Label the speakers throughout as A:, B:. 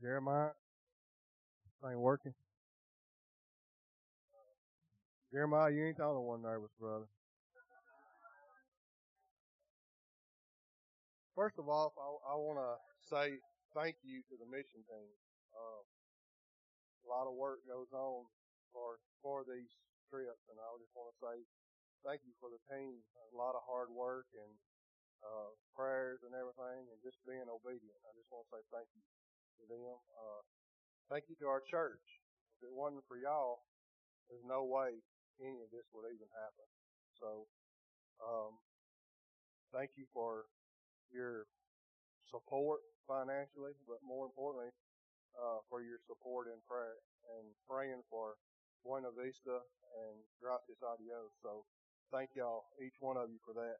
A: Jeremiah, ain't working. Jeremiah, you ain't the only one nervous, brother. First of all, I, I want to say thank you to the mission team. Uh, a lot of work goes on for for these trips, and I just want to say thank you for the team. A lot of hard work and uh, prayers and everything, and just being obedient. I just want to say thank you to them. Uh, thank you to our church. If it wasn't for y'all, there's no way any of this would even happen. So, um, thank you for your support financially, but more importantly, uh, for your support in prayer and praying for Buena Vista and Gracias a Dios. So thank y'all, each one of you for that.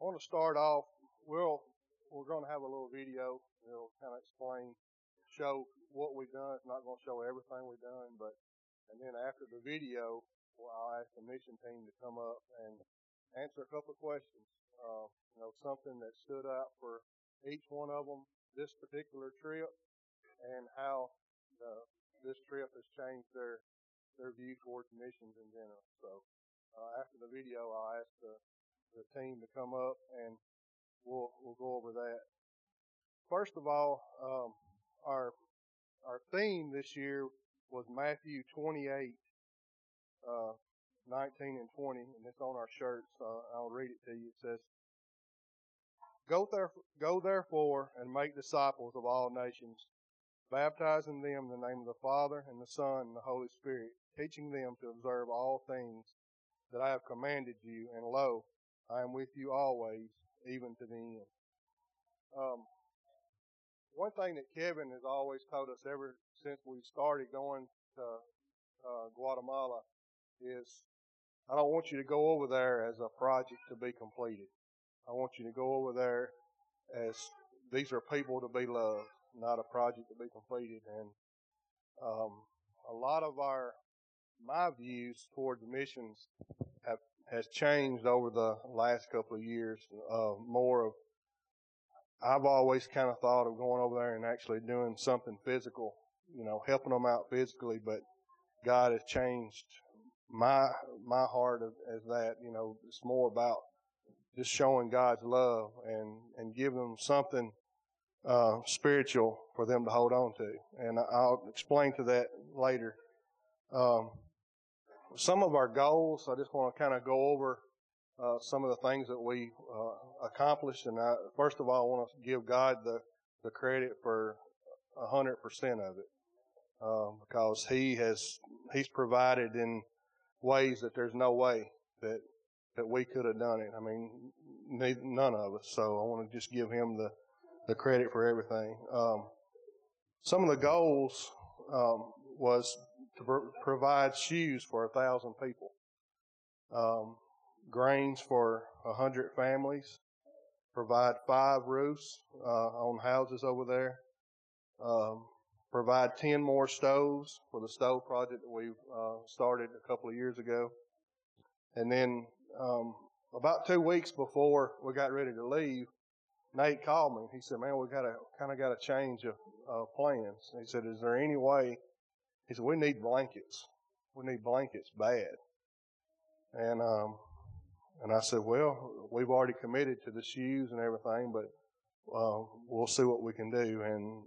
A: I want to start off, we'll, we're going to have a little video. It'll kind of explain, show what we've done. It's not going to show everything we've done, but, and then after the video, well, I'll ask the mission team to come up and answer a couple of questions. Uh, you know, something that stood out for each one of them this particular trip and how the, this trip has changed their their view towards missions in general. So uh, after the video, I'll ask the, the team to come up and we'll we'll go over that. First of all, um, our our theme this year was Matthew 28, uh, 19 and 20, and it's on our shirts. I'll read it to you. It says, Go, there, go therefore and make disciples of all nations, baptizing them in the name of the Father and the Son and the Holy Spirit, teaching them to observe all things that I have commanded you, and lo, I am with you always, even to the end. Um, one thing that Kevin has always told us ever since we started going to uh, Guatemala is I don't want you to go over there as a project to be completed. I want you to go over there as these are people to be loved, not a project to be completed. And um, a lot of our my views towards missions have has changed over the last couple of years. Uh, more of I've always kind of thought of going over there and actually doing something physical, you know, helping them out physically. But God has changed my my heart as that. You know, it's more about just showing God's love and and giving them something uh, spiritual for them to hold on to. And I'll explain to that later. Um, some of our goals, I just want to kind of go over uh, some of the things that we uh, accomplished. And I, first of all, I want to give God the, the credit for a hundred percent of it, uh, because He has He's provided in ways that there's no way that that we could have done it. I mean, none of us. So I want to just give Him the the credit for everything. Um, some of the goals um, was to pr- provide shoes for a thousand people, um, grains for a hundred families, provide five roofs uh, on houses over there, um, provide ten more stoves for the stove project that we uh, started a couple of years ago, and then um, about two weeks before we got ready to leave, Nate called me. He said, "Man, we got to kind of got to change of, of plans." He said, "Is there any way?" He said, "We need blankets. We need blankets bad." And um, and I said, "Well, we've already committed to the shoes and everything, but uh, we'll see what we can do." And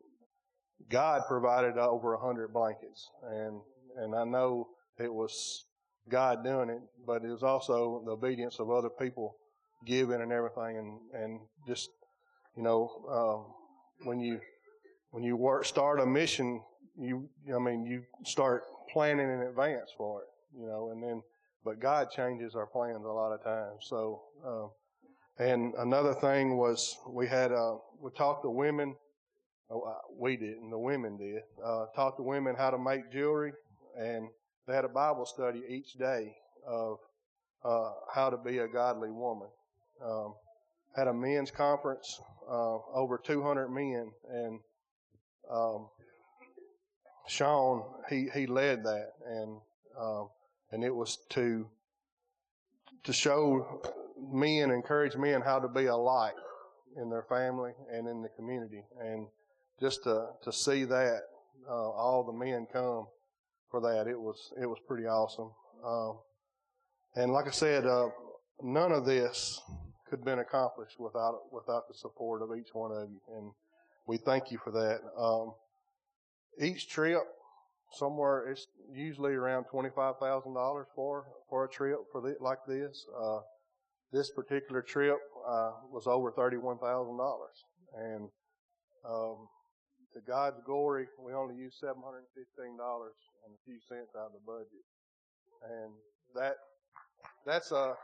A: God provided over a hundred blankets, and and I know it was God doing it, but it was also the obedience of other people giving and everything, and and just you know, uh, when you when you work start a mission, you I mean you start planning in advance for it, you know, and then but God changes our plans a lot of times. So, uh, and another thing was we had uh, we talked to women. Oh, we didn't. The women did. Uh, taught the women how to make jewelry, and they had a Bible study each day of uh, how to be a godly woman. Um, had a men's conference, uh, over 200 men, and um, Sean he he led that, and um, and it was to to show men, encourage men how to be a light in their family and in the community, and just to to see that uh, all the men come for that, it was it was pretty awesome. Um, and like I said, uh, none of this could have been accomplished without without the support of each one of you, and we thank you for that. Um, each trip, somewhere it's usually around twenty five thousand dollars for for a trip for the, like this. Uh, this particular trip uh, was over thirty one thousand dollars, and um, to God's glory, we only used seven hundred and fifteen dollars and a few cents out of the budget, and that that's a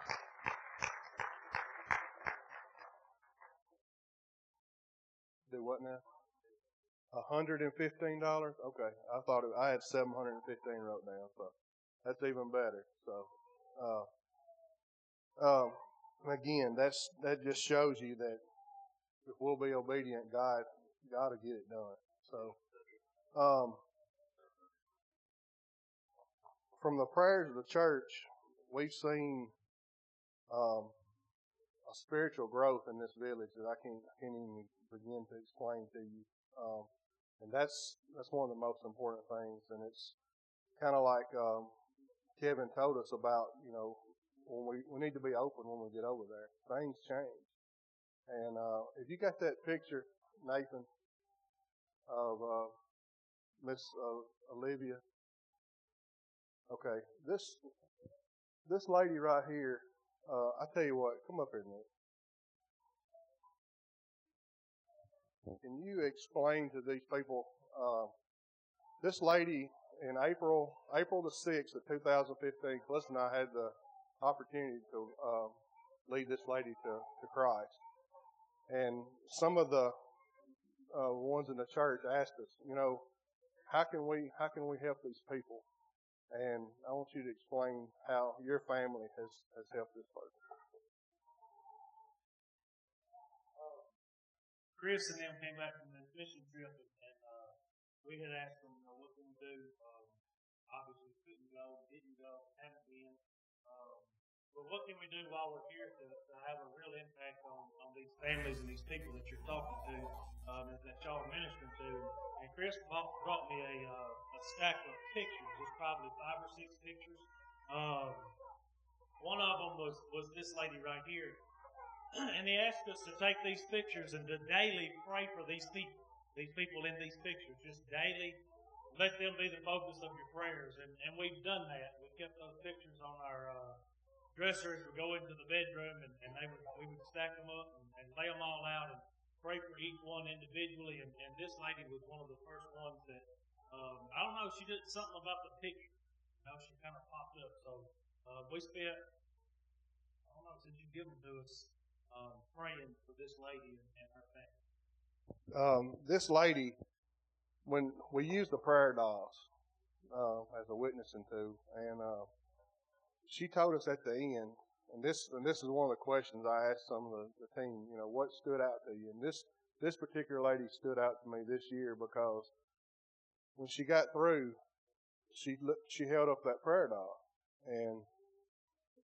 A: do what now? Hundred and fifteen dollars. Okay, I thought it, I had seven hundred and fifteen wrote down, so that's even better. So, uh, um, again, that's that just shows you that if we'll be obedient, God, God will get it done. So, um, from the prayers of the church, we've seen um, a spiritual growth in this village that I can't I can't even begin to explain to you. Um, and that's that's one of the most important things. And it's kind of like um, Kevin told us about, you know, when we we need to be open when we get over there. Things change. And uh, if you got that picture, Nathan, of uh, Miss uh, Olivia. Okay, this this lady right here. Uh, I tell you what, come up here, Nick. Can you explain to these people uh, this lady in April April the sixth of 2015? Cliff and I had the opportunity to uh, lead this lady to, to Christ, and some of the uh, ones in the church asked us, you know, how can we how can we help these people? And I want you to explain how your family has has helped this person.
B: Chris and them came back from the mission trip, and, and uh, we had asked them, you what can we do? Um, obviously, couldn't go, didn't go, haven't been. Um, but what can we do while we're here to, to have a real impact on, on these families and these people that you're talking to, um, that y'all are ministering to? And Chris brought, brought me a, uh, a stack of pictures. There's probably five or six pictures. Um, one of them was, was this lady right here. and he asked us to take these pictures and to daily pray for these people, these people in these pictures, just daily let them be the focus of your prayers. And, and we've done that. We kept those pictures on our uh, dressers. We go into the bedroom and, and they would, we would stack them up and, and lay them all out and pray for each one individually. And, and this lady was one of the first ones that, um, I don't know, she did something about the picture. You know, she kind of popped up. So uh, we spent, I don't know, since you give them to us, um, praying for this lady and, her family?
A: Um, this lady, when we used the prayer dolls uh, as a witnessing to, and uh, she told us at the end, and this and this is one of the questions I asked some of the, the team. You know, what stood out to you? And this this particular lady stood out to me this year because when she got through, she looked, she held up that prayer doll, and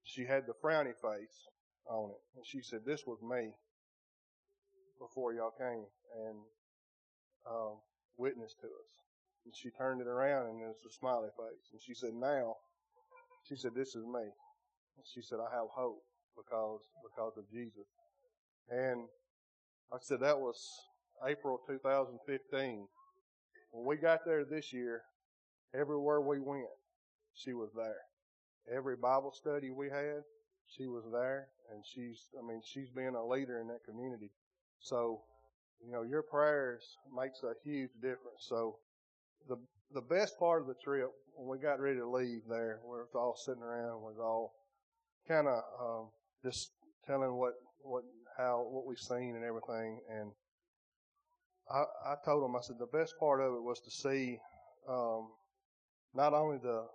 A: she had the frowny face, on it. And she said, This was me before y'all came and um, witnessed to us. And she turned it around and it was a smiley face. And she said, Now, she said, This is me. And she said, I have hope because because of Jesus. And I said that was April 2015. When we got there this year, everywhere we went, she was there. Every Bible study we had, she was there and she's, I mean, she's been a leader in that community. So, you know, your prayers makes a huge difference. So the, the best part of the trip, when we got ready to leave there, we were all sitting around, we was all kind of, um, just telling what, what, how, what we've seen and everything. And I, I told them, I said, the best part of it was to see, um, not only the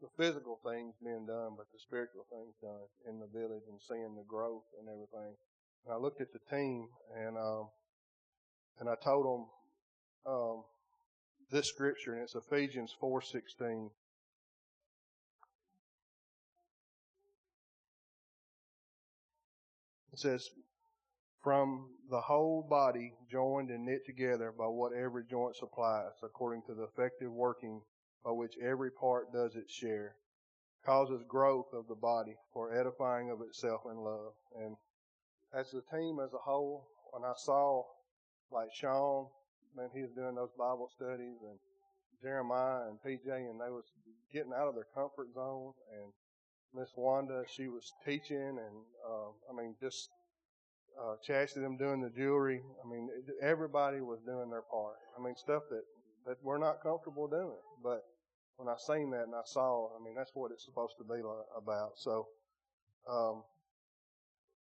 A: the physical things being done, but the spiritual things done in the village and seeing the growth and everything. And I looked at the team and um, and I told them um, this scripture, and it's Ephesians four sixteen. It says, from the whole body joined and knit together by what every joint supplies, according to the effective working by which every part does its share, causes growth of the body for edifying of itself in love. And as a team as a whole, when I saw like Sean, man, he was doing those Bible studies and Jeremiah and PJ and they was getting out of their comfort zone and Miss Wanda, she was teaching and, uh, I mean, just uh, Chastity, them doing the jewelry. I mean, everybody was doing their part. I mean, stuff that, that we're not comfortable doing. But when I seen that and I saw, I mean, that's what it's supposed to be about. So, um,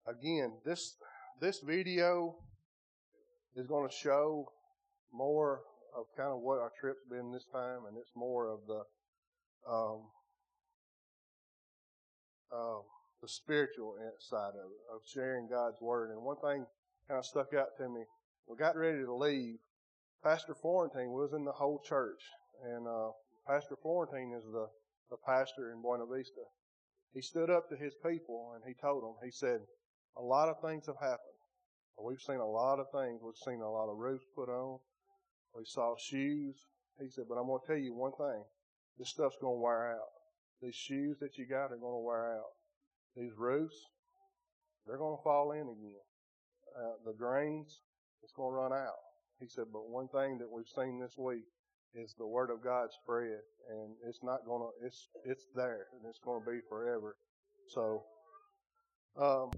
A: again, this, this video is going to show more of kind of what our trip's been this time, and it's more of the, um, um, the spiritual side of of sharing God's word. And one thing kind of stuck out to me. We got ready to leave. Pastor Florentine was in the whole church, and uh, Pastor Florentine is the the pastor in Buena Vista. He stood up to his people and he told them. He said, "A lot of things have happened. We've seen a lot of things. We've seen a lot of roofs put on. We saw shoes." He said, "But I'm going to tell you one thing. This stuff's going to wear out. These shoes that you got are going to wear out these roofs, they're going to fall in again. Uh, the drains, it's going to run out. He said, but one thing that we've seen this week is the word of God spread, and it's not going to, it's, it's there, and it's going to be forever. So, um,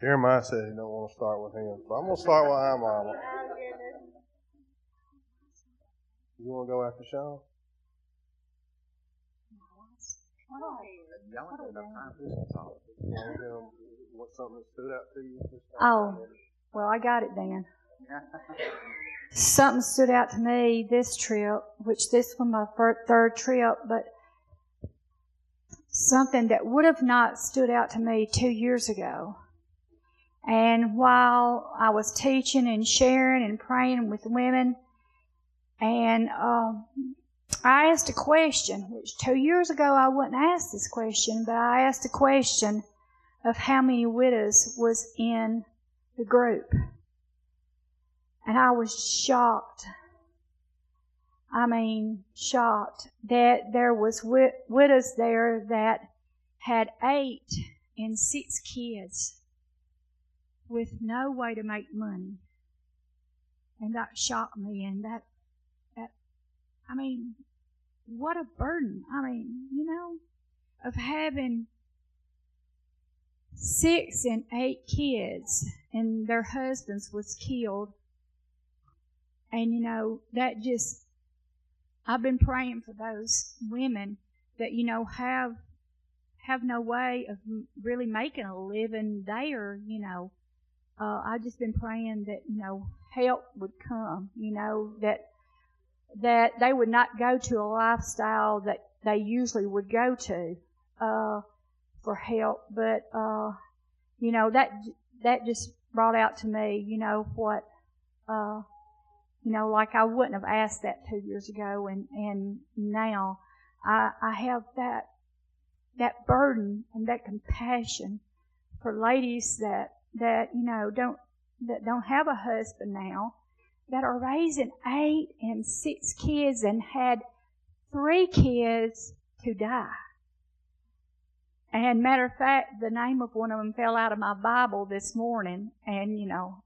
A: Jeremiah said he don't want to start with him, but I'm going to start with I Mama. You want to go after Sean?
C: Oh, well, I got it then. something stood out to me this trip, which this was my third trip, but something that would have not stood out to me two years ago. And while I was teaching and sharing and praying with women, and um, I asked a question, which two years ago I wouldn't ask this question, but I asked a question of how many widows was in the group. And I was shocked. I mean, shocked that there was widows there that had eight and six kids with no way to make money. And that shocked me and that, that, I mean, what a burden. I mean, you know, of having six and eight kids and their husbands was killed. And you know, that just I've been praying for those women that you know have have no way of really making a living there, you know. Uh, I've just been praying that, you know, help would come, you know, that that they would not go to a lifestyle that they usually would go to uh, for help. But uh, you know that that just brought out to me, you know what, uh, you know, like I wouldn't have asked that two years ago, and and now I I have that that burden and that compassion for ladies that that you know don't that don't have a husband now that are raising eight and six kids and had three kids to die. And matter of fact, the name of one of them fell out of my Bible this morning, and you know,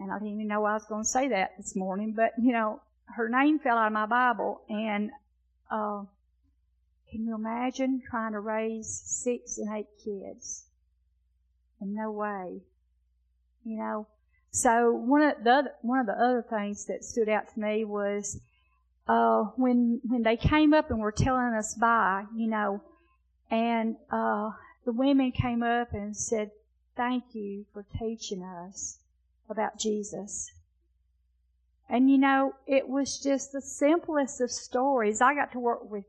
C: and I didn't even know I was going to say that this morning, but you know, her name fell out of my Bible, and uh, can you imagine trying to raise six and eight kids? In no way, you know. So one of the other, one of the other things that stood out to me was uh, when when they came up and were telling us bye, you know, and uh, the women came up and said, "Thank you for teaching us about Jesus." And you know, it was just the simplest of stories. I got to work with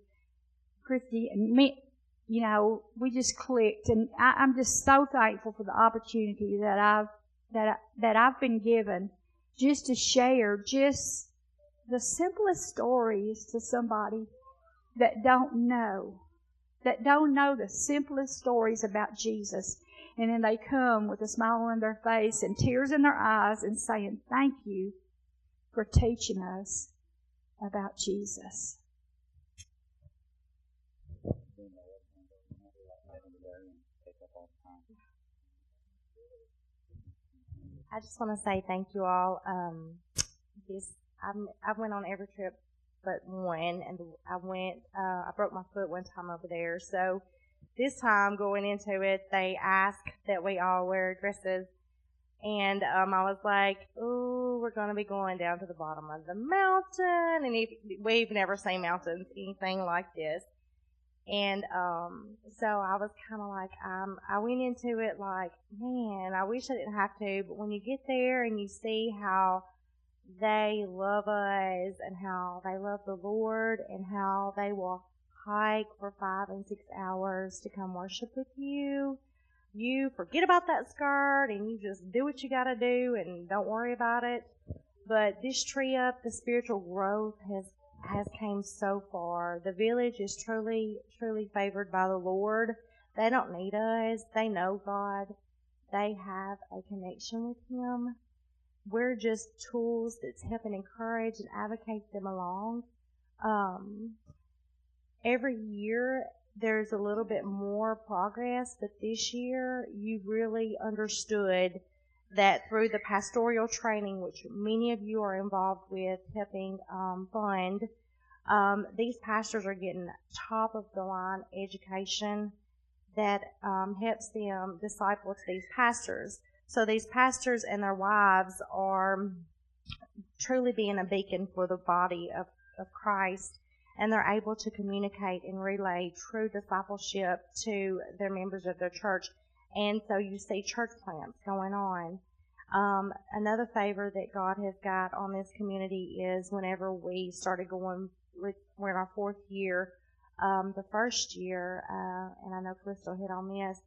C: Christy and me. You know, we just clicked, and I, I'm just so thankful for the opportunity that I've that, that I've been given just to share just the simplest stories to somebody that don't know, that don't know the simplest stories about Jesus.
D: And then they come with a smile on their face and tears in their eyes and saying, Thank you for teaching us about Jesus.
E: I just want to say thank you all. Um, this I'm, I went on every trip but one, and I went. Uh, I broke my foot one time over there. So this time going into it, they asked that we all wear dresses, and um, I was like, "Ooh, we're going to be going down to the bottom of the mountain, and we've never seen mountains anything like this." And um, so I was kind of like, um, I went into it like, man, I wish I didn't have to. But when you get there and you see how they love us and how they love the Lord and how they will hike for five and six hours to come worship with you, you forget about that skirt and you just do what you gotta do and don't worry about it. But this trip, the spiritual growth has has came so far. The village is truly, truly favored by the Lord. They don't need us. They know God. They have a connection with Him. We're just tools that's helping encourage and advocate them along. Um, every year there's a little bit more progress, but this year you really understood that through the pastoral training, which many of you are involved with helping um, fund, um, these pastors are getting top of the line education that um, helps them disciple to these pastors. So these pastors and their wives are truly being a beacon for the body of, of Christ and they're able to communicate and relay true discipleship to their members of their church. And so you see church plants going on. Um, another favor that God has got on this community is whenever we started going, we're in our fourth year. Um, the first year, uh, and I know Crystal hit on this,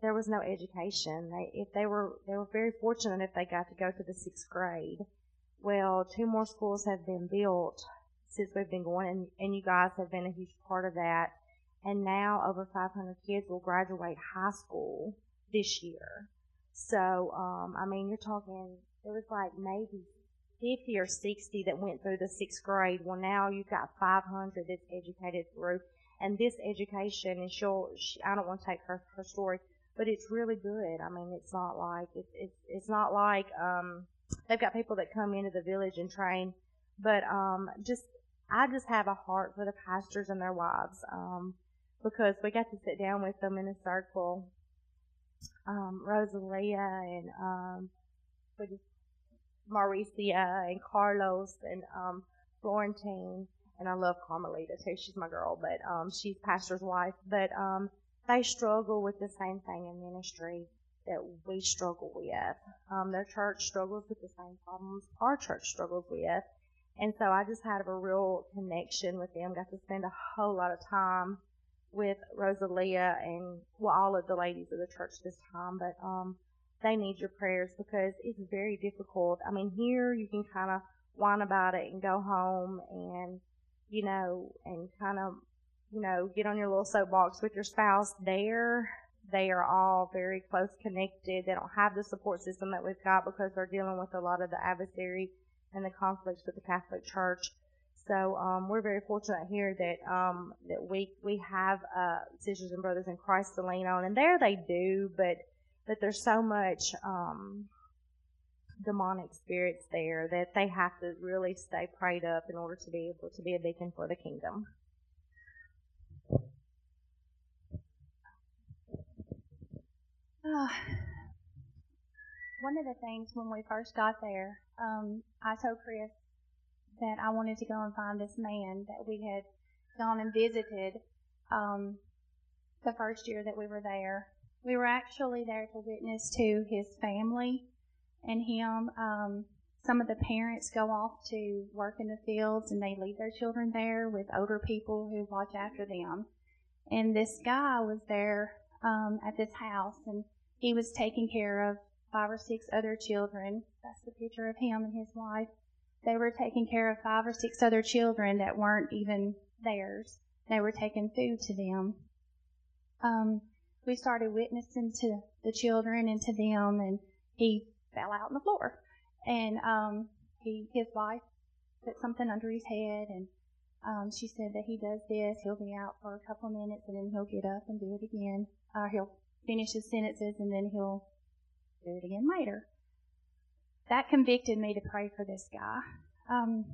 E: there was no education. They, if they were, they were very fortunate if they got to go to the sixth grade. Well, two more schools have been built since we've been going, and, and you guys have been a huge part of that. And now over 500 kids will graduate high school this year. So, um, I mean, you're talking, it was like maybe 50 or 60 that went through the sixth grade. Well, now you've got 500 that's educated through. And this education, and she'll, she, I don't want to take her, her story, but it's really good. I mean, it's not like, it's, it's, it's not like, um, they've got people that come into the village and train, but, um, just, I just have a heart for the pastors and their wives, um, because we got to sit down with them in a circle. Um, Rosalia and, um, Mauricia and Carlos and, um, Florentine and I love Carmelita too. She's my girl, but um, she's pastor's wife. But um, they struggle with the same thing in ministry that we struggle with. Um, their church struggles with the same problems our church struggles with. And so I just had a real connection with them. Got to spend a whole lot of time with Rosalia and well, all of the ladies of the church this time. But um, they need your prayers because it's very difficult. I mean, here you can kind of whine about it and go home and you know, and kind of, you know, get on your little soapbox with your spouse there. They are all very close connected. They don't have the support system that we've got because they're dealing with a lot of the adversary and the conflicts with the Catholic Church. So um, we're very fortunate here that um, that we we have uh, sisters and brothers in Christ to lean on, and there they do, but but there's so much um, demonic spirits there that they have to really stay prayed up in order to be able to be a beacon for the kingdom.
D: One of the things when we first got there, um, I told Chris that I wanted to go and find this man that we had gone and visited um, the first year that we were there. We were actually there to witness to his family and him. Um, some of the parents go off to work in the fields and they leave their children there with older people who watch after them. And this guy was there um, at this house and he was taking care of five or six other children. That's the picture of him and his wife. They were taking care of five or six other children that weren't even theirs. They were taking food to them. Um, we started witnessing to the children and to them, and he fell out on the floor. And um, he, his wife, put something under his head, and um, she said that he does this. He'll be out for a couple of minutes, and then he'll get up and do it again. Uh, he'll finish his sentences, and then he'll do it again later. That convicted me to pray for this guy. Um,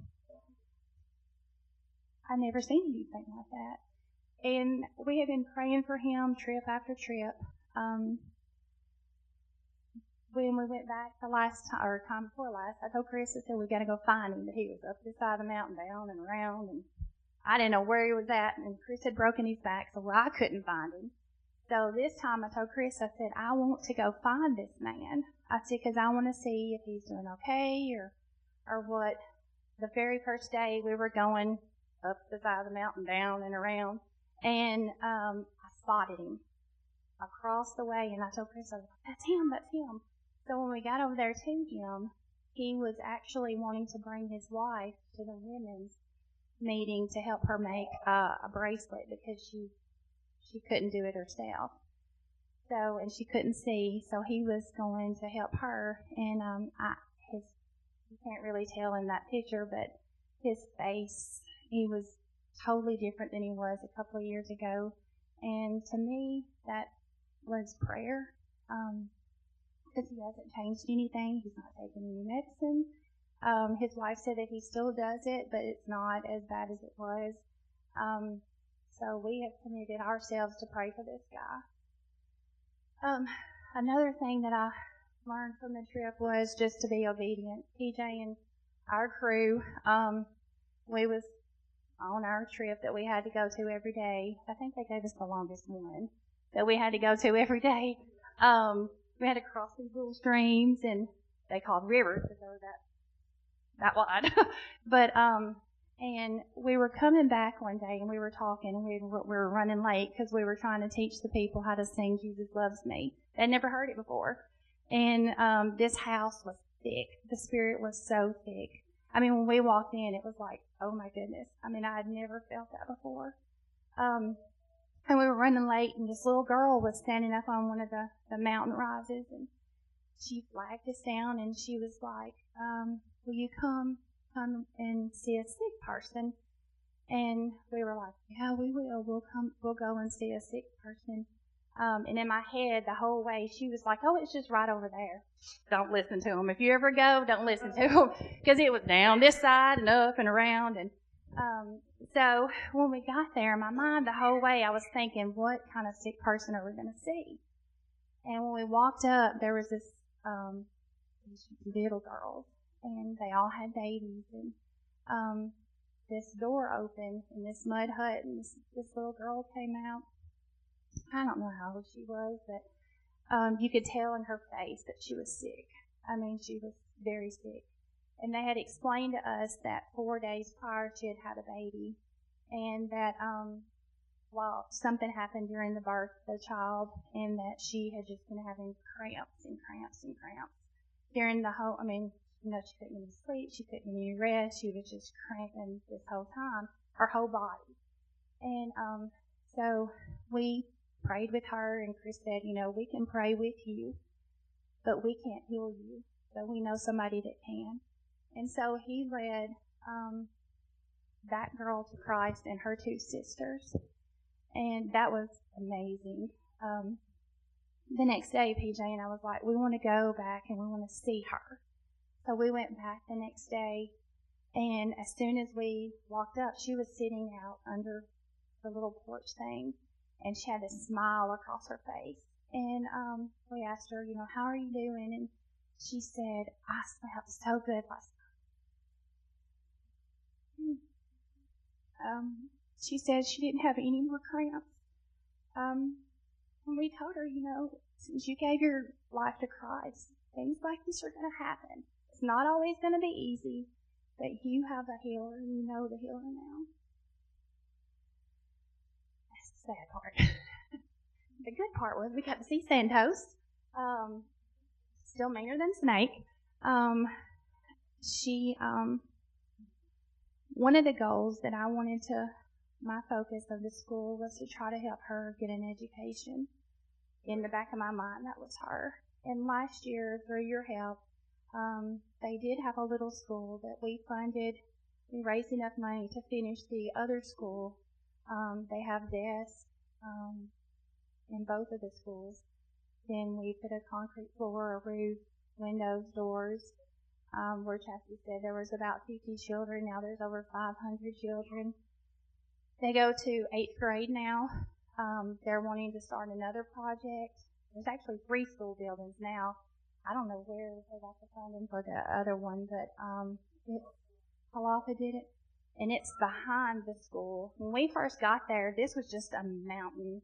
D: I never seen anything like that. And we had been praying for him trip after trip. Um, when we went back the last time, or time before last, I told Chris, I said, we gotta go find him. That he was up this side of the mountain, down and around, and I didn't know where he was at. And Chris had broken his back, so I couldn't find him. So this time I told Chris, I said, I want to go find this man. I said, because I want to see if he's doing okay or, or what. The very first day we were going up the side of the mountain, down and around, and um, I spotted him across the way, and I told Chris, I was like, that's him, that's him. So when we got over there to him, he was actually wanting to bring his wife to the women's meeting to help her make uh, a bracelet because she she couldn't do it herself. So and she couldn't see, so he was going to help her. And um, I his you can't really tell in that picture, but his face he was totally different than he was a couple of years ago. And to me, that was prayer. Um, because he hasn't changed anything. He's not taking any medicine. Um, his wife said that he still does it, but it's not as bad as it was. Um, so we have committed ourselves to pray for this guy. Um, another thing that I learned from the trip was just to be obedient. PJ and our crew, um, we was on our trip that we had to go to every day. I think they gave us the longest one that we had to go to every day. Um, we had to cross these little streams, and they called rivers because they were that that wide. but um, and we were coming back one day, and we were talking, and we were, we were running late because we were trying to teach the people how to sing "Jesus Loves Me." They'd never heard it before, and um, this house was thick. The spirit was so thick. I mean, when we walked in, it was like, oh my goodness. I mean, I had never felt that before. Um, and we were running late, and this little girl was standing up on one of the, the mountain rises, and she flagged us down, and she was like, um, "Will you come come and see a sick person?" And we were like, "Yeah, we will. We'll come. We'll go and see a sick person." Um, and in my head, the whole way, she was like, "Oh, it's just right over there. Don't listen to them. If you ever go, don't listen to them because it was down this side and up and around." And um, so when we got there, in my mind, the whole way, I was thinking, what kind of sick person are we going to see? And when we walked up, there was this um, these little girls, and they all had babies, and um, this door opened in this mud hut, and this, this little girl came out. I don't know how old she was, but um, you could tell in her face that she was sick. I mean, she was very sick. And they had explained to us that four days prior she had had a baby, and that um, while something happened during the birth of the child, and that she had just been having cramps and cramps and cramps during the whole. I mean, you know, she couldn't even sleep, she couldn't even rest, she was just cramping this whole time, her whole body. And um, so we prayed with her, and Chris said, you know, we can pray with you, but we can't heal you. but we know somebody that can. And so he led um, that girl to Christ and her two sisters. And that was amazing. Um, the next day, PJ and I was like, we want to go back and we want to see her. So we went back the next day, and as soon as we walked up, she was sitting out under the little porch thing, and she had a smile across her face. And um, we asked her, you know, how are you doing? And she said, I slept so good last night. Um, she said she didn't have any more cramps. Um, and we told her, you know, since you gave your life to Christ, things like this are going to happen. Not always going to be easy, but you have a healer and you know the healer now. That's the sad part. the good part was we got to see Santos. Um, still meaner than Snake. Um, she, um, one of the goals that I wanted to, my focus of the school was to try to help her get an education. in the back of my mind that was her. And last year, through your help, um, they did have a little school that we funded. We raised enough money to finish the other school. Um, they have desks um, in both of the schools. Then we put a concrete floor, a roof, windows, doors. Um, where Chastity said there was about 50 children. Now there's over 500 children. They go to eighth grade now. Um, they're wanting to start another project. There's actually three school buildings now. I don't know where they got the funding for the other one, but um, Halafa did it, and it's behind the school. When we first got there, this was just a mountain,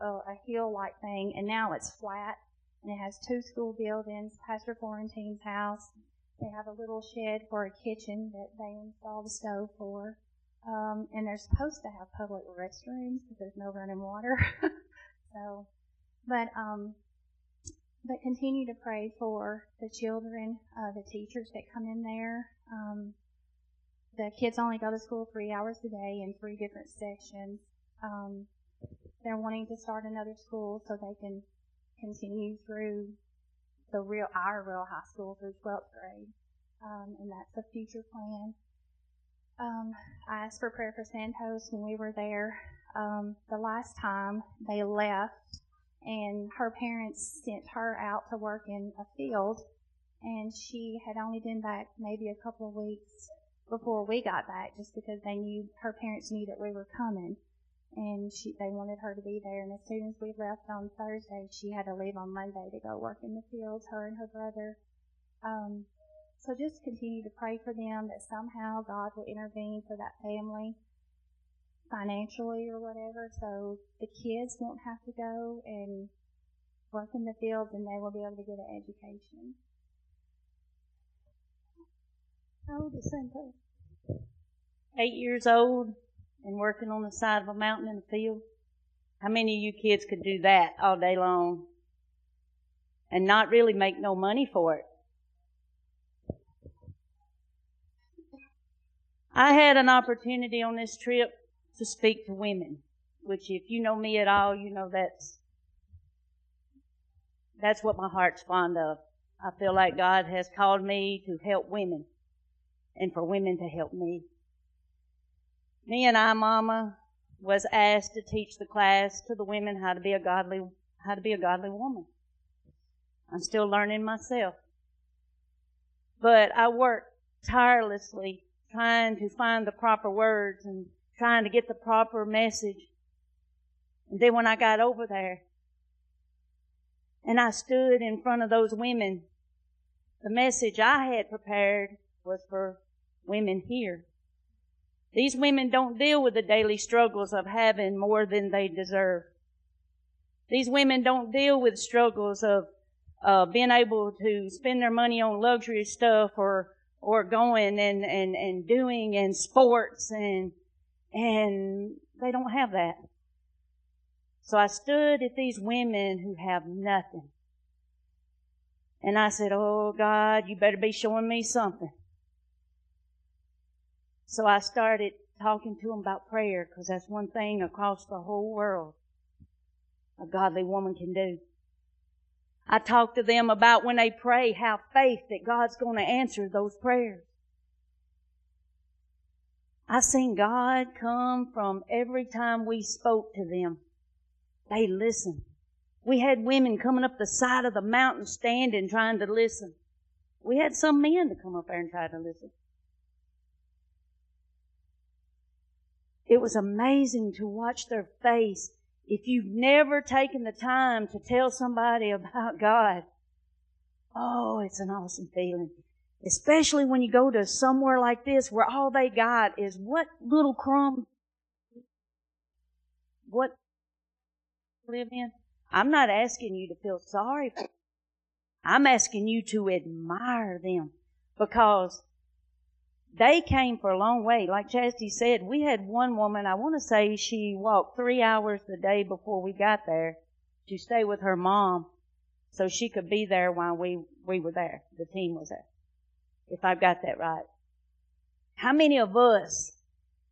D: uh, a hill-like thing, and now it's flat, and it has two school buildings, Pastor Florentine's house. They have a little shed for a kitchen that they installed the stove for. Um, and they're supposed to have public restrooms because there's no running water. so, but um, but continue to pray for the children, uh, the teachers that come in there. Um, the kids only go to school three hours a day in three different sections. Um, they're wanting to start another school so they can continue through the real our real high school through 12th grade, um, and that's a future plan. Um, I asked for prayer for Santos when we were there. Um, the last time they left, and her parents sent her out to work in a field, and she had only been back maybe a couple of weeks before we got back, just because they knew her parents knew that we were coming, and she they wanted her to be there. And as soon as we left on Thursday, she had to leave on Monday to go work in the fields. Her and her brother. Um, so just continue to pray for them that somehow God will intervene for that family financially or whatever so the kids won't have to go and work in the fields and they will be able to get an education.
F: How old is Santo? Eight years old and working on the side of a mountain in a field. How many of you kids could do that all day long and not really make no money for it? I had an opportunity on this trip to speak to women, which if you know me at all, you know that's that's what my heart's fond of. I feel like God has called me to help women and for women to help me. Me and I, Mama, was asked to teach the class to the women how to be a godly how to be a godly woman. I'm still learning myself. But I worked tirelessly trying to find the proper words and trying to get the proper message. And then when I got over there and I stood in front of those women, the message I had prepared was for women here. These women don't deal with the daily struggles of having more than they deserve. These women don't deal with struggles of uh, being able to spend their money on luxury stuff or or going and, and, and doing and sports and, and they don't have that. So I stood at these women who have nothing. And I said, Oh God, you better be showing me something. So I started talking to them about prayer because that's one thing across the whole world a godly woman can do. I talked to them about when they pray, have faith that God's going to answer those prayers. I seen God come from every time we spoke to them. They listened. We had women coming up the side of the mountain standing trying to listen. We had some men to come up there and try to listen. It was amazing to watch their face if you've never taken the time to tell somebody about God, oh, it's an awesome feeling. Especially when you go to somewhere like this where all they got is what little crumb, what live in. I'm not asking you to feel sorry for them. I'm asking you to admire them because they came for a long way. Like Chastity said, we had one woman, I want to say she walked three hours the day before we got there to stay with her mom so she could be there while we, we were there. The team was there. If I've got that right. How many of us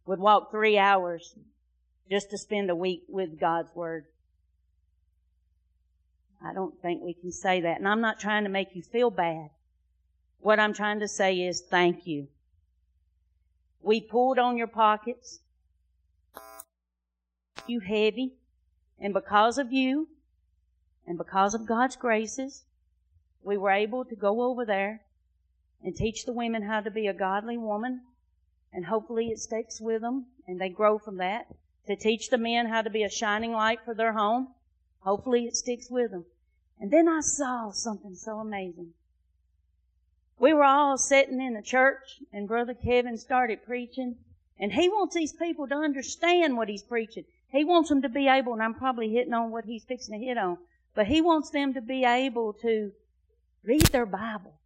F: would walk three hours just to spend a week with God's Word? I don't think we can say that. And I'm not trying to make you feel bad. What I'm trying to say is thank you. We pulled on your pockets. You heavy. And because of you, and because of God's graces, we were able to go over there and teach the women how to be a godly woman. And hopefully it sticks with them and they grow from that. To teach the men how to be a shining light for their home. Hopefully it sticks with them. And then I saw something so amazing. We were all sitting in the church and Brother Kevin started preaching and he wants these people to understand what he's preaching. He wants them to be able, and I'm probably hitting on what he's fixing to hit on, but he wants them to be able to read their Bible.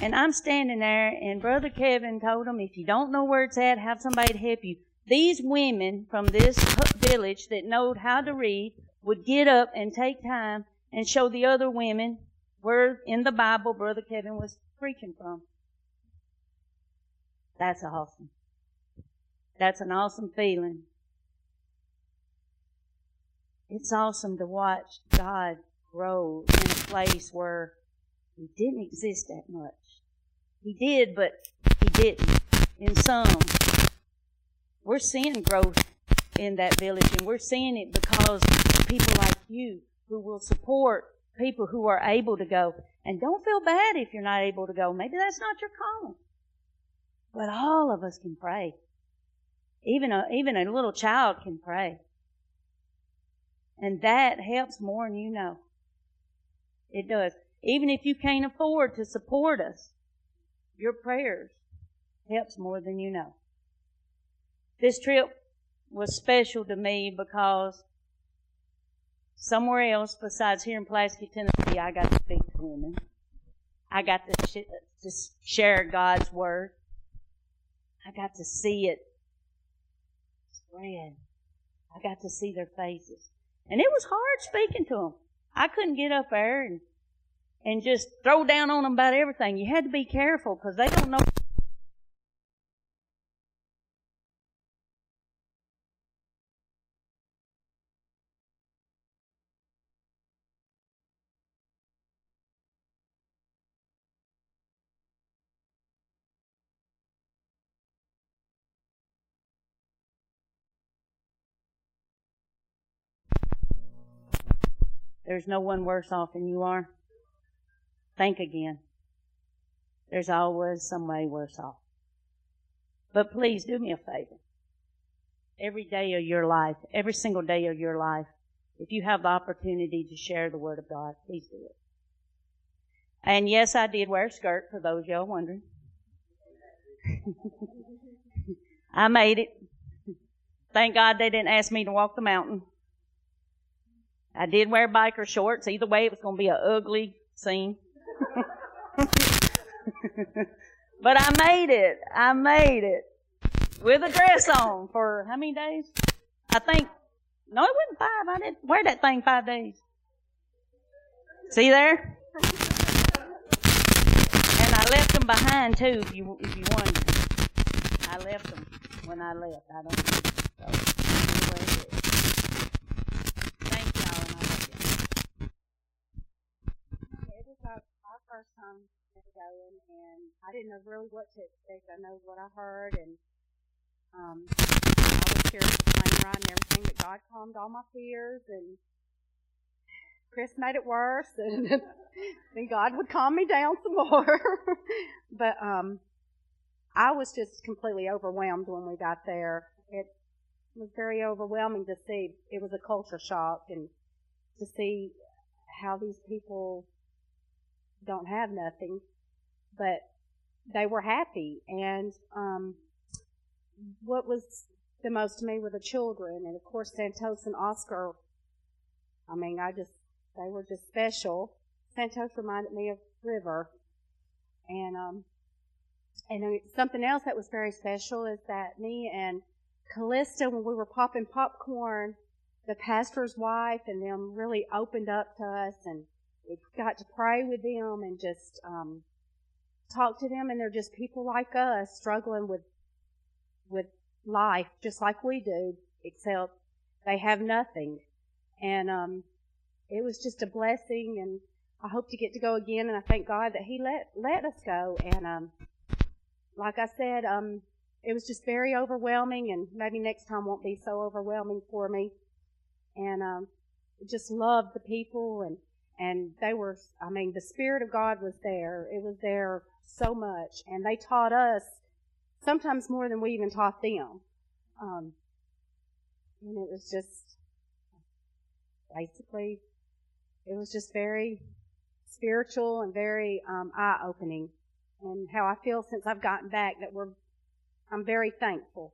F: And I'm standing there, and Brother Kevin told him, if you don't know where it's at, have somebody to help you. These women from this village that know how to read would get up and take time and show the other women where in the Bible Brother Kevin was preaching from. That's awesome. That's an awesome feeling. It's awesome to watch God grow in a place where He didn't exist that much. He did, but He didn't. In some, we're seeing growth in that village, and we're seeing it because people like you who will support people who are able to go. And don't feel bad if you're not able to go. Maybe that's not your calling. But all of us can pray. Even a, even a little child can pray. And that helps more than you know. It does. Even if you can't afford to support us, your prayers helps more than you know. This trip was special to me because somewhere else besides here in Pulaski, Tennessee, I got to speak to women. I got to, sh- to share God's word. I got to see it spread. I got to see their faces. And it was hard speaking to them. I couldn't get up there and, and just throw down on them about everything. You had to be careful because they don't know There's no one worse off than you are. Think again. There's always somebody worse off. But please do me a favor. Every day of your life, every single day of your life, if you have the opportunity to share the Word of God, please do it. And yes, I did wear a skirt for those y'all wondering. I made it. Thank God they didn't ask me to walk the mountain. I did wear biker shorts. Either way, it was going to be an ugly scene. but I made it. I made it with a dress on for how many days? I think. No, it wasn't five. I didn't wear that thing five days. See there? And I left them behind too. If you if you wonder, I left them when I left. I don't. So, anyway,
G: first time going, and I didn't know really what to expect. I know what I heard, and um, I was curious the plane ride and everything, but God calmed all my fears, and Chris made it worse, and then God would calm me down some more. but um, I was just completely overwhelmed when we got there. It was very overwhelming to see. It was a culture shock, and to see how these people don't have nothing, but they were happy. And um, what was the most to me were the children, and of course Santos and Oscar. I mean, I just they were just special. Santos reminded me of River, and um, and something else that was very special is that me and Callista, when we were popping popcorn, the pastor's wife and them really opened up to us and we got to pray with them and just um, talk to them, and they're just people like us struggling with with life, just like we do, except they have nothing. And um, it was just a blessing, and I hope to get to go again. And I thank God that He let let us go. And um, like I said, um, it was just very overwhelming, and maybe next time won't be so overwhelming for me. And um, just loved the people, and and they were. I mean, the Spirit of God was there. It was there so much, and they taught us sometimes more than we even taught them. Um, and it was just basically, it was just very spiritual and very um, eye opening. And how I feel since I've gotten back that we're, I'm very thankful.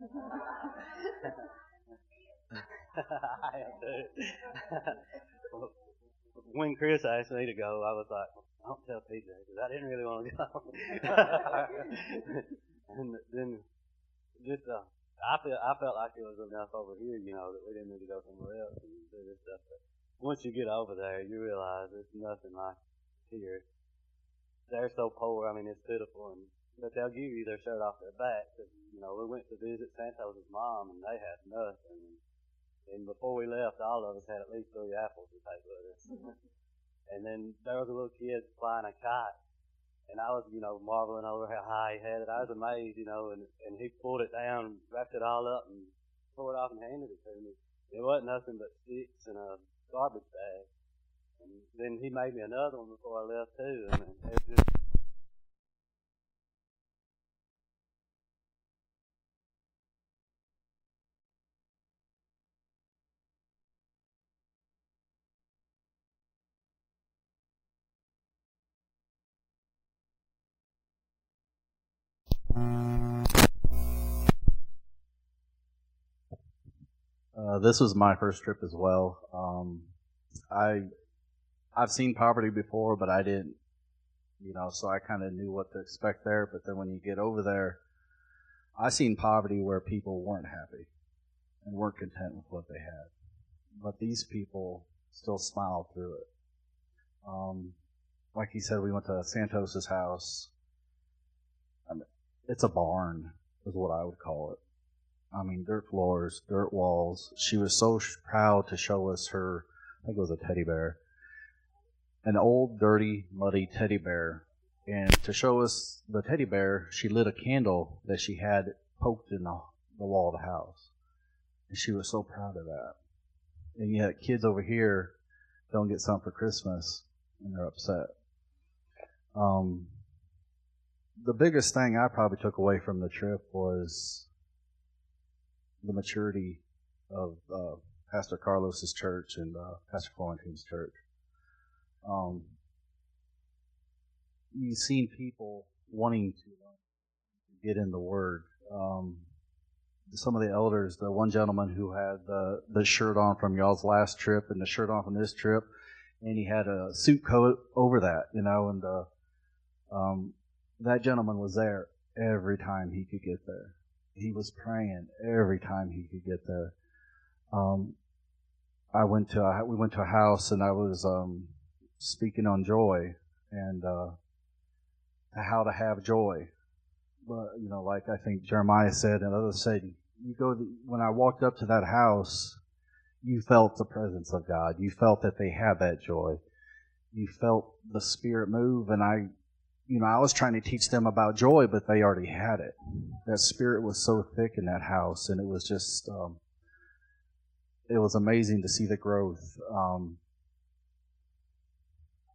H: I am too. when Chris asked me to go, I was like, don't tell PJ because I didn't really want to go. and then just uh, I feel I felt like it was enough over here, you know, that we didn't need to go somewhere else and do this stuff. But once you get over there, you realize it's nothing like here. They're so poor. I mean, it's pitiful, and but they'll give you their shirt off their back. Cause, you know, we went to visit Santos' mom, and they had nothing. And before we left, all of us had at least three apples to take with us. and then there was a little kid flying a kite. And I was, you know, marveling over how high he had it. I was amazed, you know, and, and he pulled it down, wrapped it all up, and tore it off and handed it to me. It wasn't nothing but sticks and a garbage bag. And then he made me another one before I left too. And it was just
I: this was my first trip as well. Um, I I've seen poverty before, but I didn't, you know, so I kind of knew what to expect there. But then when you get over there, I seen poverty where people weren't happy and weren't content with what they had, but these people still smiled through it. Um, like he said, we went to Santos's house. I mean, it's a barn, is what I would call it. I mean, dirt floors, dirt walls. She was so proud to show us her, I think it was a teddy bear, an old, dirty, muddy teddy bear. And to show us the teddy bear, she lit a candle that she had poked in the, the wall of the house. And she was so proud of that. And yet, kids over here don't get something for Christmas, and they're upset. Um, the biggest thing I probably took away from the trip was the maturity of uh, Pastor Carlos's church and uh, Pastor Florentine's church. Um, you've seen people wanting to get in the Word. Um, some of the elders, the one gentleman who had the, the shirt on from y'all's last trip and the shirt on from this trip, and he had a suit coat over that, you know, and uh, um, that gentleman was there every time he could get there he was praying every time he could get there. Um, I went to a, we went to a house and I was um, speaking on joy and uh, how to have joy. But you know, like I think Jeremiah said and others said, you go to, when I walked up to that house, you felt the presence of God. You felt that they had that joy. You felt the Spirit move, and I you know, I was trying to teach them about joy, but they already had it. That spirit was so thick in that house, and it was just, um, it was amazing to see the growth. Um,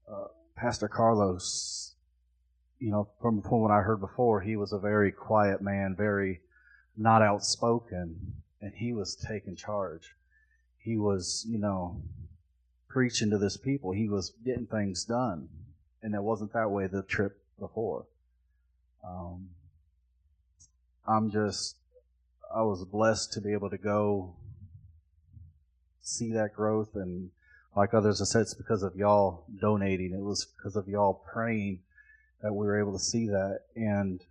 I: uh, Pastor Carlos, you know, from, from what I heard before, he was a very quiet man, very not outspoken, and he was taking charge. He was, you know, preaching to this people. He was getting things done. And it wasn't that way the trip before. Um, I'm just, I was blessed to be able to go see that growth. And like others have said, it's because of y'all donating. It was because of y'all praying that we were able to see that. And,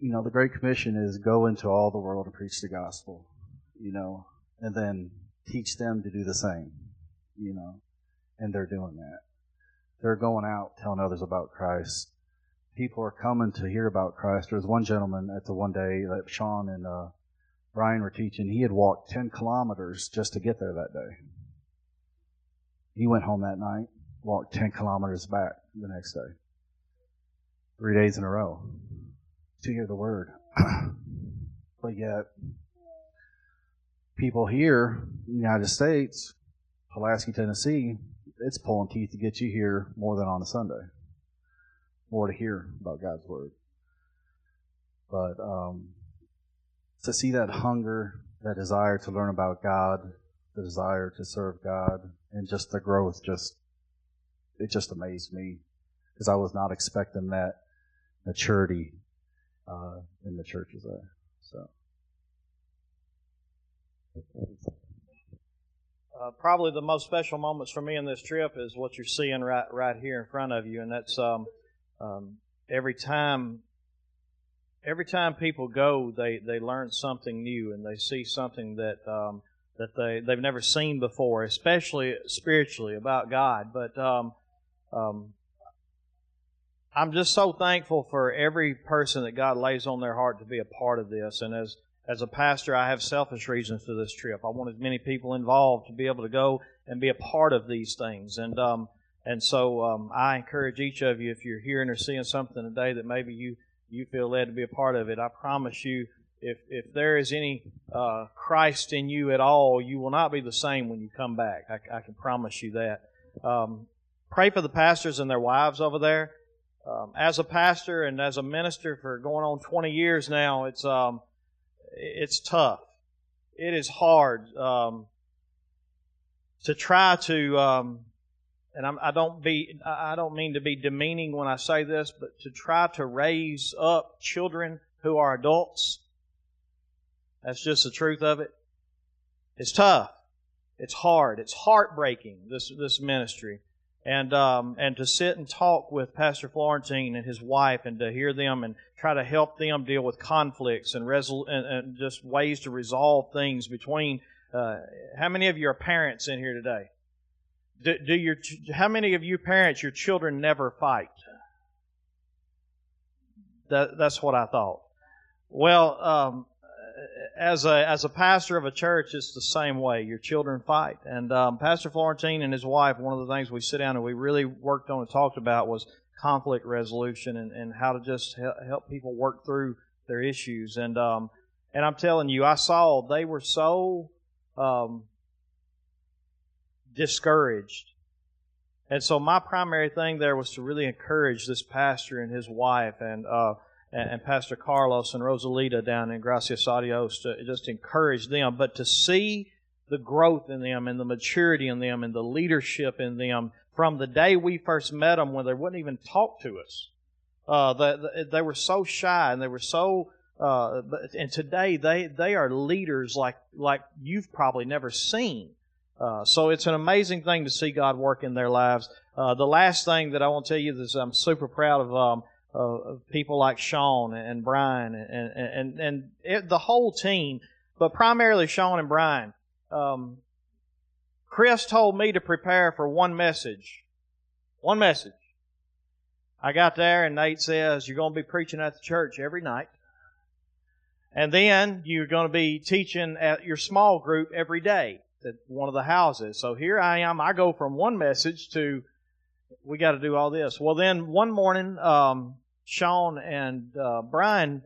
I: you know, the Great Commission is go into all the world and preach the gospel, you know, and then teach them to do the same, you know, and they're doing that they're going out telling others about Christ. people are coming to hear about Christ. There was one gentleman at the one day that Sean and uh, Brian were teaching. He had walked 10 kilometers just to get there that day. He went home that night, walked 10 kilometers back the next day. Three days in a row to hear the word. but yet, people here in the United States, Pulaski, Tennessee, it's pulling teeth to get you here more than on a Sunday. More to hear about God's Word. But um, to see that hunger, that desire to learn about God, the desire to serve God, and just the growth, just it just amazed me because I was not expecting that maturity uh, in the churches there. So.
J: Uh, probably the most special moments for me in this trip is what you're seeing right right here in front of you, and that's um, um, every time every time people go, they they learn something new and they see something that um, that they they've never seen before, especially spiritually about God. But um, um, I'm just so thankful for every person that God lays on their heart to be a part of this, and as as a pastor, I have selfish reasons for this trip. I want as many people involved to be able to go and be a part of these things. And um, and so um, I encourage each of you, if you're hearing or seeing something today that maybe you you feel led to be a part of it, I promise you, if if there is any uh, Christ in you at all, you will not be the same when you come back. I, I can promise you that. Um, pray for the pastors and their wives over there. Um, as a pastor and as a minister for going on 20 years now, it's um, it's tough. It is hard um, to try to, um, and I'm, I don't be, I don't mean to be demeaning when I say this, but to try to raise up children who are adults. That's just the truth of it. It's tough. It's hard. It's heartbreaking. This this ministry and um, and to sit and talk with Pastor Florentine and his wife, and to hear them and try to help them deal with conflicts and, resol- and, and just ways to resolve things between. Uh, how many of you are parents in here today? Do, do your how many of you parents your children never fight? That, that's what I thought. Well, um, as a as a pastor of a church, it's the same way. Your children fight, and um, Pastor Florentine and his wife. One of the things we sit down and we really worked on and talked about was conflict resolution and, and how to just help people work through their issues. And um, and I'm telling you, I saw they were so um, discouraged. And so my primary thing there was to really encourage this pastor and his wife and uh, and, and Pastor Carlos and Rosalita down in Gracias a Dios to just encourage them, but to see the growth in them and the maturity in them and the leadership in them from the day we first met them when they wouldn't even talk to us. Uh, the, the, they were so shy and they were so uh, and today they they are leaders like like you've probably never seen. Uh, so it's an amazing thing to see God work in their lives. Uh, the last thing that I want to tell you is I'm super proud of um, of people like Sean and Brian and and and, it, the whole team, but primarily Sean and Brian. Um, Chris told me to prepare for one message. One message. I got there and Nate says you're going to be preaching at the church every night. And then you're going to be teaching at your small group every day at one of the houses. So here I am. I go from one message to we got to do all this. Well, then one morning, um, Sean and uh, Brian,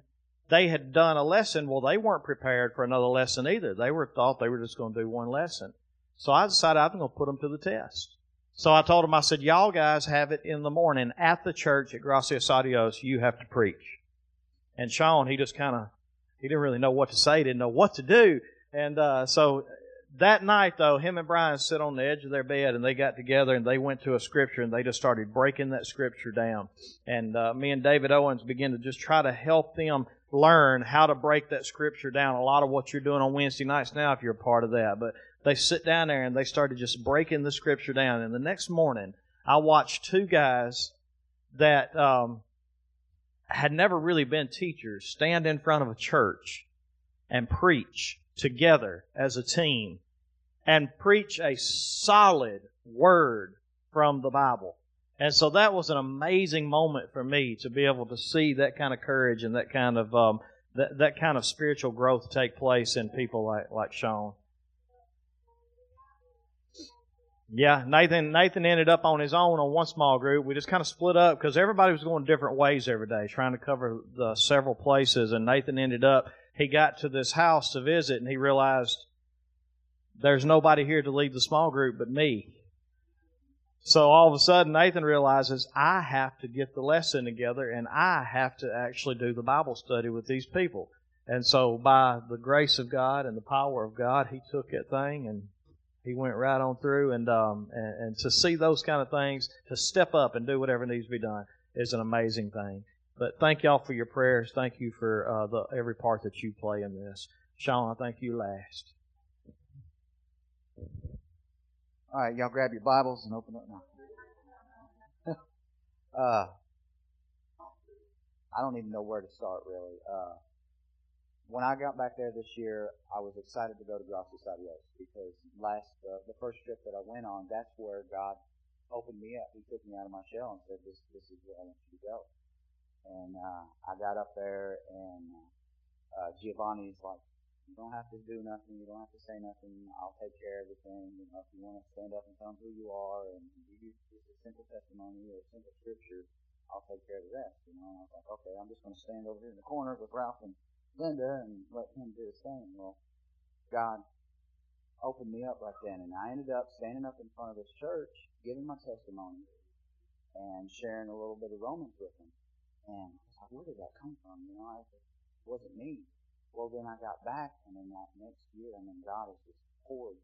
J: they had done a lesson. Well, they weren't prepared for another lesson either. They were thought they were just going to do one lesson. So I decided I'm going to put them to the test. So I told them, I said, y'all guys have it in the morning at the church at Gracias a Dios. You have to preach. And Sean, he just kind of, he didn't really know what to say, didn't know what to do. And uh, so that night, though, him and Brian sit on the edge of their bed and they got together and they went to a scripture and they just started breaking that scripture down. And uh, me and David Owens began to just try to help them learn how to break that scripture down. A lot of what you're doing on Wednesday nights now, if you're a part of that. But they sit down there and they started just breaking the scripture down. And the next morning, I watched two guys that um, had never really been teachers stand in front of a church and preach together as a team and preach a solid word from the Bible. And so that was an amazing moment for me to be able to see that kind of courage and that kind of um, that that kind of spiritual growth take place in people like like Sean. Yeah, Nathan Nathan ended up on his own on one small group. We just kind of split up because everybody was going different ways every day, trying to cover the several places. And Nathan ended up he got to this house to visit, and he realized there's nobody here to lead the small group but me. So all of a sudden, Nathan realizes I have to get the lesson together and I have to actually do the Bible study with these people. And so, by the grace of God and the power of God, he took that thing and he went right on through. And um, and, and to see those kind of things, to step up and do whatever needs to be done, is an amazing thing. But thank y'all for your prayers. Thank you for uh, the every part that you play in this. Sean, I thank you last.
K: All right, y'all grab your Bibles and open up now. uh, I don't even know where to start really. Uh, when I got back there this year, I was excited to go to Gracias a Dios because last uh, the first trip that I went on, that's where God opened me up. He took me out of my shell and said, "This this is where I want you to go." And uh, I got up there, and uh, Giovanni's like, "You don't have to do nothing. You don't have to say nothing. I'll take care of everything. You know, if you want to stand up and tell them who you are and you just a simple testimony or a simple scripture, I'll take care of the rest." You know, and I was like, "Okay, I'm just going to stand over here in the corner with Ralph and Linda and let him do his thing." Well, God opened me up right then, and I ended up standing up in front of this church, giving my testimony, and sharing a little bit of Romans with them. And I was like, where did that come from? You know, I, it wasn't me. Well, then I got back, and then that next year, and then God has just poured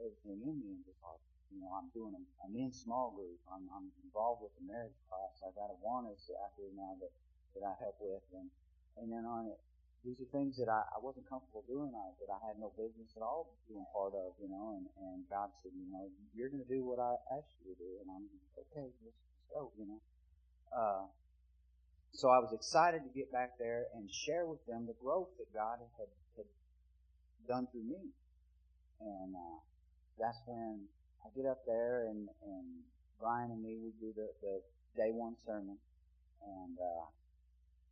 K: everything in me, and just like, you know, I'm doing a, a men's small group. I'm, I'm involved with the marriage class. I got a Awanas out here now that that I help with, and and then on it, these are things that I, I wasn't comfortable doing, I, that I had no business at all being part of, you know. And and God said, you know, you're going to do what I asked you to do, and I'm okay. Let's, let's go, you know. Uh, so I was excited to get back there and share with them the growth that God had, had done through me. And uh, that's when I get up there and, and Brian and me, we do the, the day one sermon. And uh,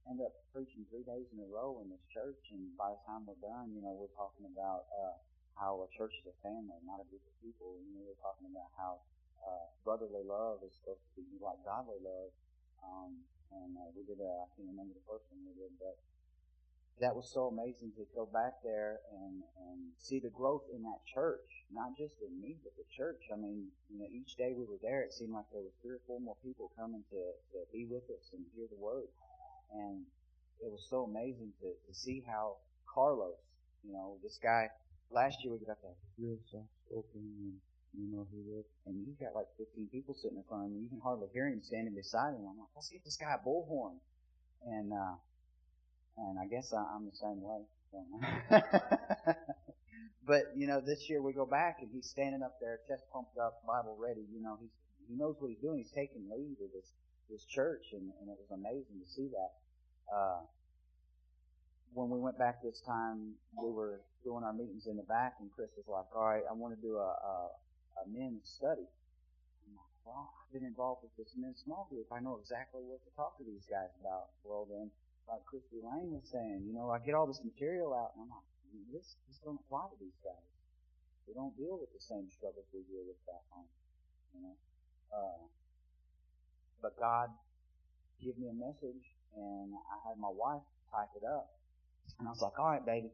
K: end up preaching three days in a row in this church. And by the time we're done, you know, we're talking about uh, how a church is a family, not a group of people. You know, we're talking about how uh, brotherly love is supposed to be like godly love. Um, and uh, we did a, I can't remember the first one we did, but that was so amazing to go back there and, and see the growth in that church, not just in me, but the church. I mean, you know, each day we were there, it seemed like there was three or four more people coming to, to be with us and hear the word. And it was so amazing to, to see how Carlos, you know, this guy, last year we got that real soft spoken and you know who is. And you've got like 15 people sitting in front of him. You can hardly hear him standing beside him. I'm like, let's get this guy a bullhorn. And, uh, and I guess I, I'm the same way. but, you know, this year we go back and he's standing up there, chest pumped up, Bible ready. You know, he's, he knows what he's doing. He's taking lead of this, this church and, and it was amazing to see that. Uh, when we went back this time, we were doing our meetings in the back, and Chris was like, "All right, I want to do a, a a men's study. I'm like, well, I've been involved with this men's small group. I know exactly what to talk to these guys about. Well, then, like Christy Lane was saying, you know, I get all this material out, and I'm like, this this don't apply to these guys. They don't deal with the same struggles we deal with back home, you know. Uh, but God gave me a message, and I had my wife type it up, and I was like, all right, baby,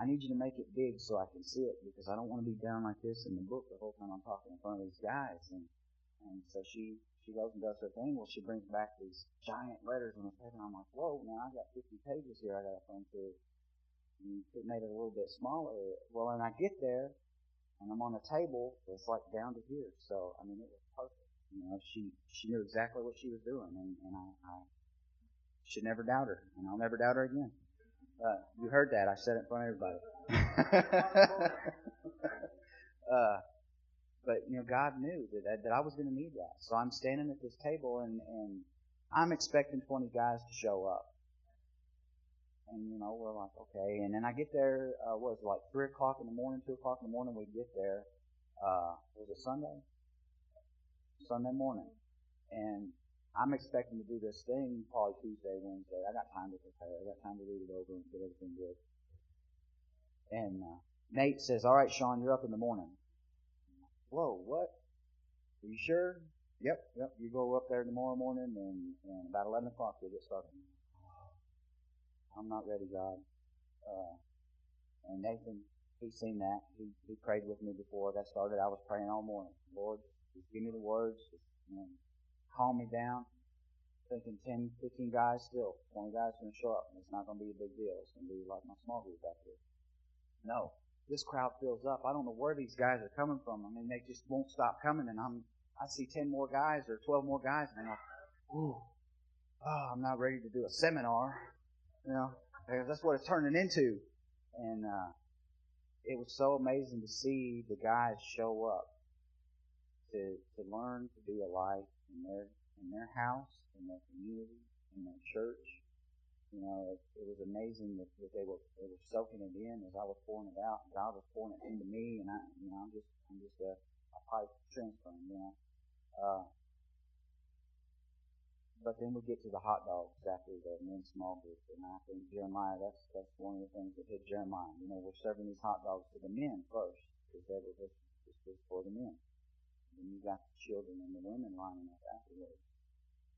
K: I need you to make it big so I can see it because I don't want to be down like this in the book the whole time I'm talking in front of these guys. And and so she she goes and does her thing. Well, she brings back these giant letters on the paper. And I'm like, whoa, man, I got 50 pages here. I got to thumb through. And it made it a little bit smaller. Well, and I get there, and I'm on the table. It's like down to here. So I mean, it was perfect. You know, she she knew exactly what she was doing, and and I, I should never doubt her, and I'll never doubt her again. Uh, you heard that. I said it in front of everybody. uh, but, you know, God knew that, that I was going to need that. So I'm standing at this table and, and I'm expecting 20 guys to show up. And, you know, we're like, okay. And then I get there, uh, what was it, like 3 o'clock in the morning, 2 o'clock in the morning, we get there. Uh, was it Sunday? Sunday morning. And I'm expecting to do this thing probably Tuesday, Wednesday. I got time to prepare. I got time to read it over and get everything good. And uh, Nate says, "All right, Sean, you're up in the morning." Whoa, what? Are you sure? Yep, yep. You go up there tomorrow morning, and, and about 11 o'clock we'll get started. I'm not ready, God. Uh, and Nathan, he's seen that. He, he prayed with me before I got started. I was praying all morning. Lord, just give me the words. Just, you know, calm me down. Thinking 10, 15 guys still. 20 guys going to show up. And it's not going to be a big deal. It's going to be like my small group back here. No. This crowd fills up. I don't know where these guys are coming from. I mean, they just won't stop coming. And I'm, I see 10 more guys or 12 more guys. And I'm like, ooh, oh, I'm not ready to do a seminar. You know, that's what it's turning into. And, uh, it was so amazing to see the guys show up to, to learn to be a light in their, in their house, in their community, in their church. You know, it, it was amazing that, that they were they were soaking it in as I was pouring it out. God was pouring it into me, and I, you know, I'm just I'm just a, a pipe transferring, you know. Uh, but then we get to the hot dogs after the men's small group, and I think Jeremiah, that's that's one of the things that hit Jeremiah. You know, we're serving these hot dogs to the men first, because that was this, this was for the men. And you got the children and the women lining up afterwards.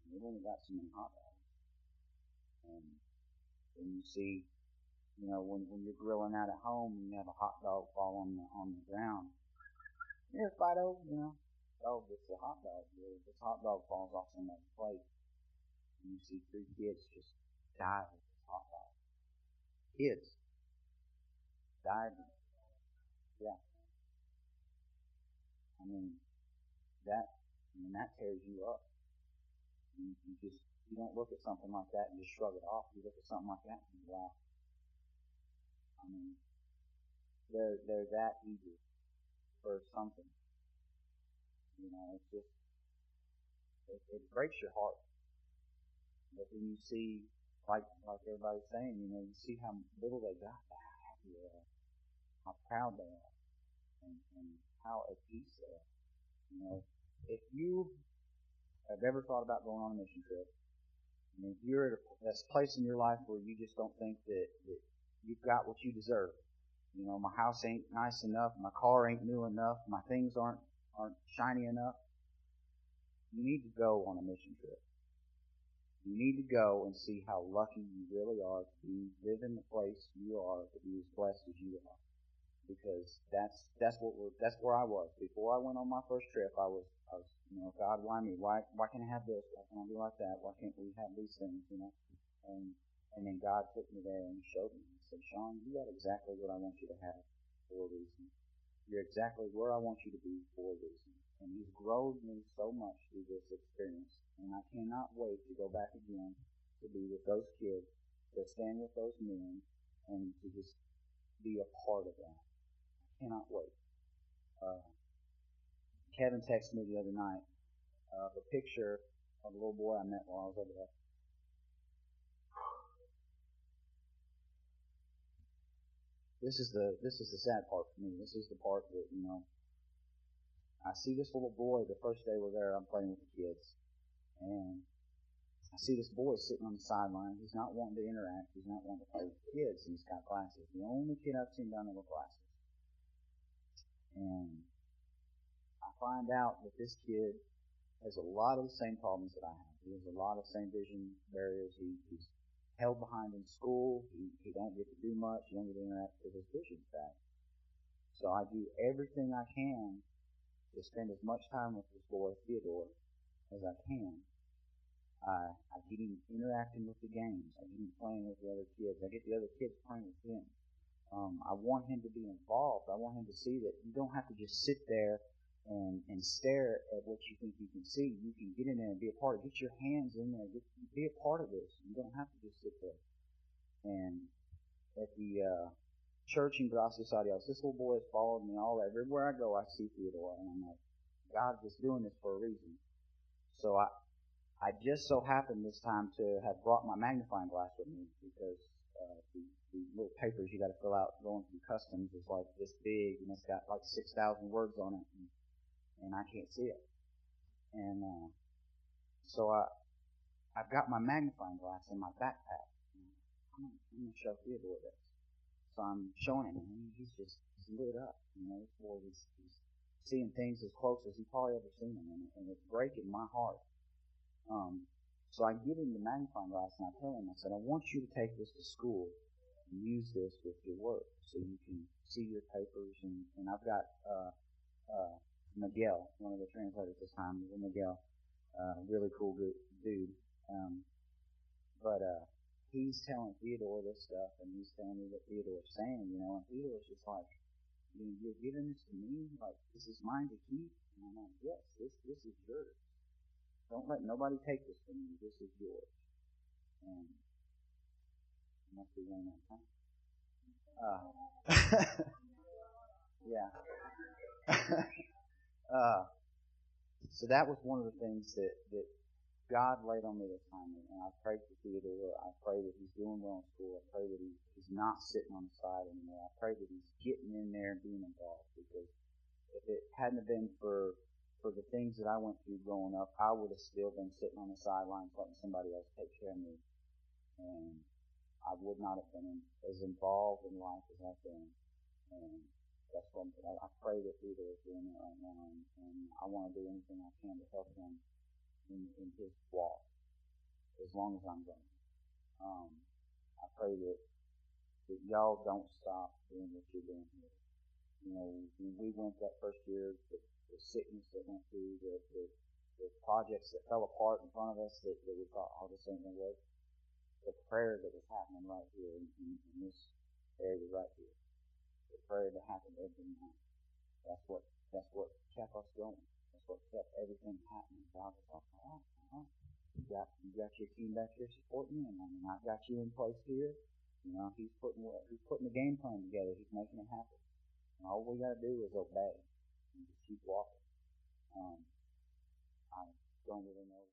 K: And we've only got so many hot dogs. And when you see, you know, when, when you're grilling out at home and you have a hot dog fall on the, on the ground, yeah, Fido, you know, oh, it's a hot dog. This hot dog falls off somebody's plate. And you see three kids just die with this hot dog. Kids. Died. Yeah. I mean, that, I mean, that tears you up. You, you just you don't look at something like that and just shrug it off. You look at something like that and you wow. I mean, they're they're that eager for something. You know, it's just it, it breaks your heart. But then you see, like like everybody's saying, you know, you see how little they got, how happy they how proud they are, and, and how at peace they are. You know, if you have ever thought about going on a mission trip, mean, if you're at a, at a place in your life where you just don't think that, that you've got what you deserve, you know, my house ain't nice enough, my car ain't new enough, my things aren't aren't shiny enough, you need to go on a mission trip. You need to go and see how lucky you really are to be live in the place you are to be as blessed as you are. Because that's that's what we're that's where I was. Before I went on my first trip I was Was you know, God, why me? Why why can't I have this? Why can't I be like that? Why can't we have these things? You know, and and then God took me there and showed me. He said, Sean, you got exactly what I want you to have for a reason. You're exactly where I want you to be for a reason. And He's grown me so much through this experience, and I cannot wait to go back again to be with those kids, to stand with those men, and to just be a part of that. I cannot wait. Uh, Kevin texted me the other night of a picture of a little boy I met while I was over there. This is the this is the sad part for me. This is the part that you know. I see this little boy the first day we're there. I'm playing with the kids, and I see this boy sitting on the sideline. He's not wanting to interact. He's not wanting to play with the kids. He's got glasses. The only kid I've seen down there with glasses. And find out that this kid has a lot of the same problems that I have. He has a lot of same vision barriers. He, he's held behind in school. He, he don't get to do much. He don't get to interact with his vision's bad. So I do everything I can to spend as much time with this boy, Theodore, as I can. I, I get him interacting with the games. I get him playing with the other kids. I get the other kids playing with him. Um, I want him to be involved. I want him to see that you don't have to just sit there and, and stare at what you think you can see. You can get in there and be a part of it. Get your hands in there. Get, be a part of this. You don't have to just sit there. And at the uh, church in Gracias a Dios, this little boy has followed me all everywhere I go. I see Theodore, and I'm like, God is doing this for a reason. So I, I just so happened this time to have brought my magnifying glass with me because uh, the, the little papers you got to fill out going through customs is like this big, and it's got like six thousand words on it, and, and I can't see it. And uh, so I, I've got my magnifying glass in my backpack. I'm I'm gonna show Theodore this. So I'm showing him, and he's just he's lit up. You know, this boy he's, he's seeing things as close as he probably ever seen them, and, and it's breaking my heart. Um, so I give him the magnifying glass, and I tell him, I said, I want you to take this to school and use this with your work, so you can see your papers. And, and I've got uh, uh, Miguel, one of the translators this time, was Miguel, uh, really cool dude. Um, but uh, he's telling Theodore this stuff, and he's telling me what Theodore's saying, you know, and Theodore's just like, you know, you're giving this to me, like this is mine to keep. And I'm like, yes, this this is yours. Don't let nobody take this from you. This is yours. And must be running out of time. Uh, yeah. uh, so that was one of the things that, that God laid on me this time, and I prayed for Theodore. I pray that he's doing well in school. I pray that he, he's not sitting on the side anymore. I pray that he's getting in there and being involved because if it hadn't been for for the things that I went through growing up, I would have still been sitting on the sidelines letting somebody else take care of me, and I would not have been as involved in life as I've been. And that's what I, I pray that Theodore is doing it right now, and, and I want to do anything I can to help him in, in his walk as long as I'm going. Um, I pray that that y'all don't stop doing what you're doing here. You know, when we went that first year, the, the sickness that went through, the, the, the projects that fell apart in front of us that, that we thought, oh, this ain't gonna. The prayer that was happening right here in, in, in this area right here. The prayer that happened every night. That's what that's what kept us going That's what kept everything happening. God was like, all right, all right. You got, you got your team back here supporting you, and I mean, I've got you in place here. You know, he's putting he's putting the game plan together. He's making it happen. And all we got to do is obey and just keep walking. Um, I don't really know.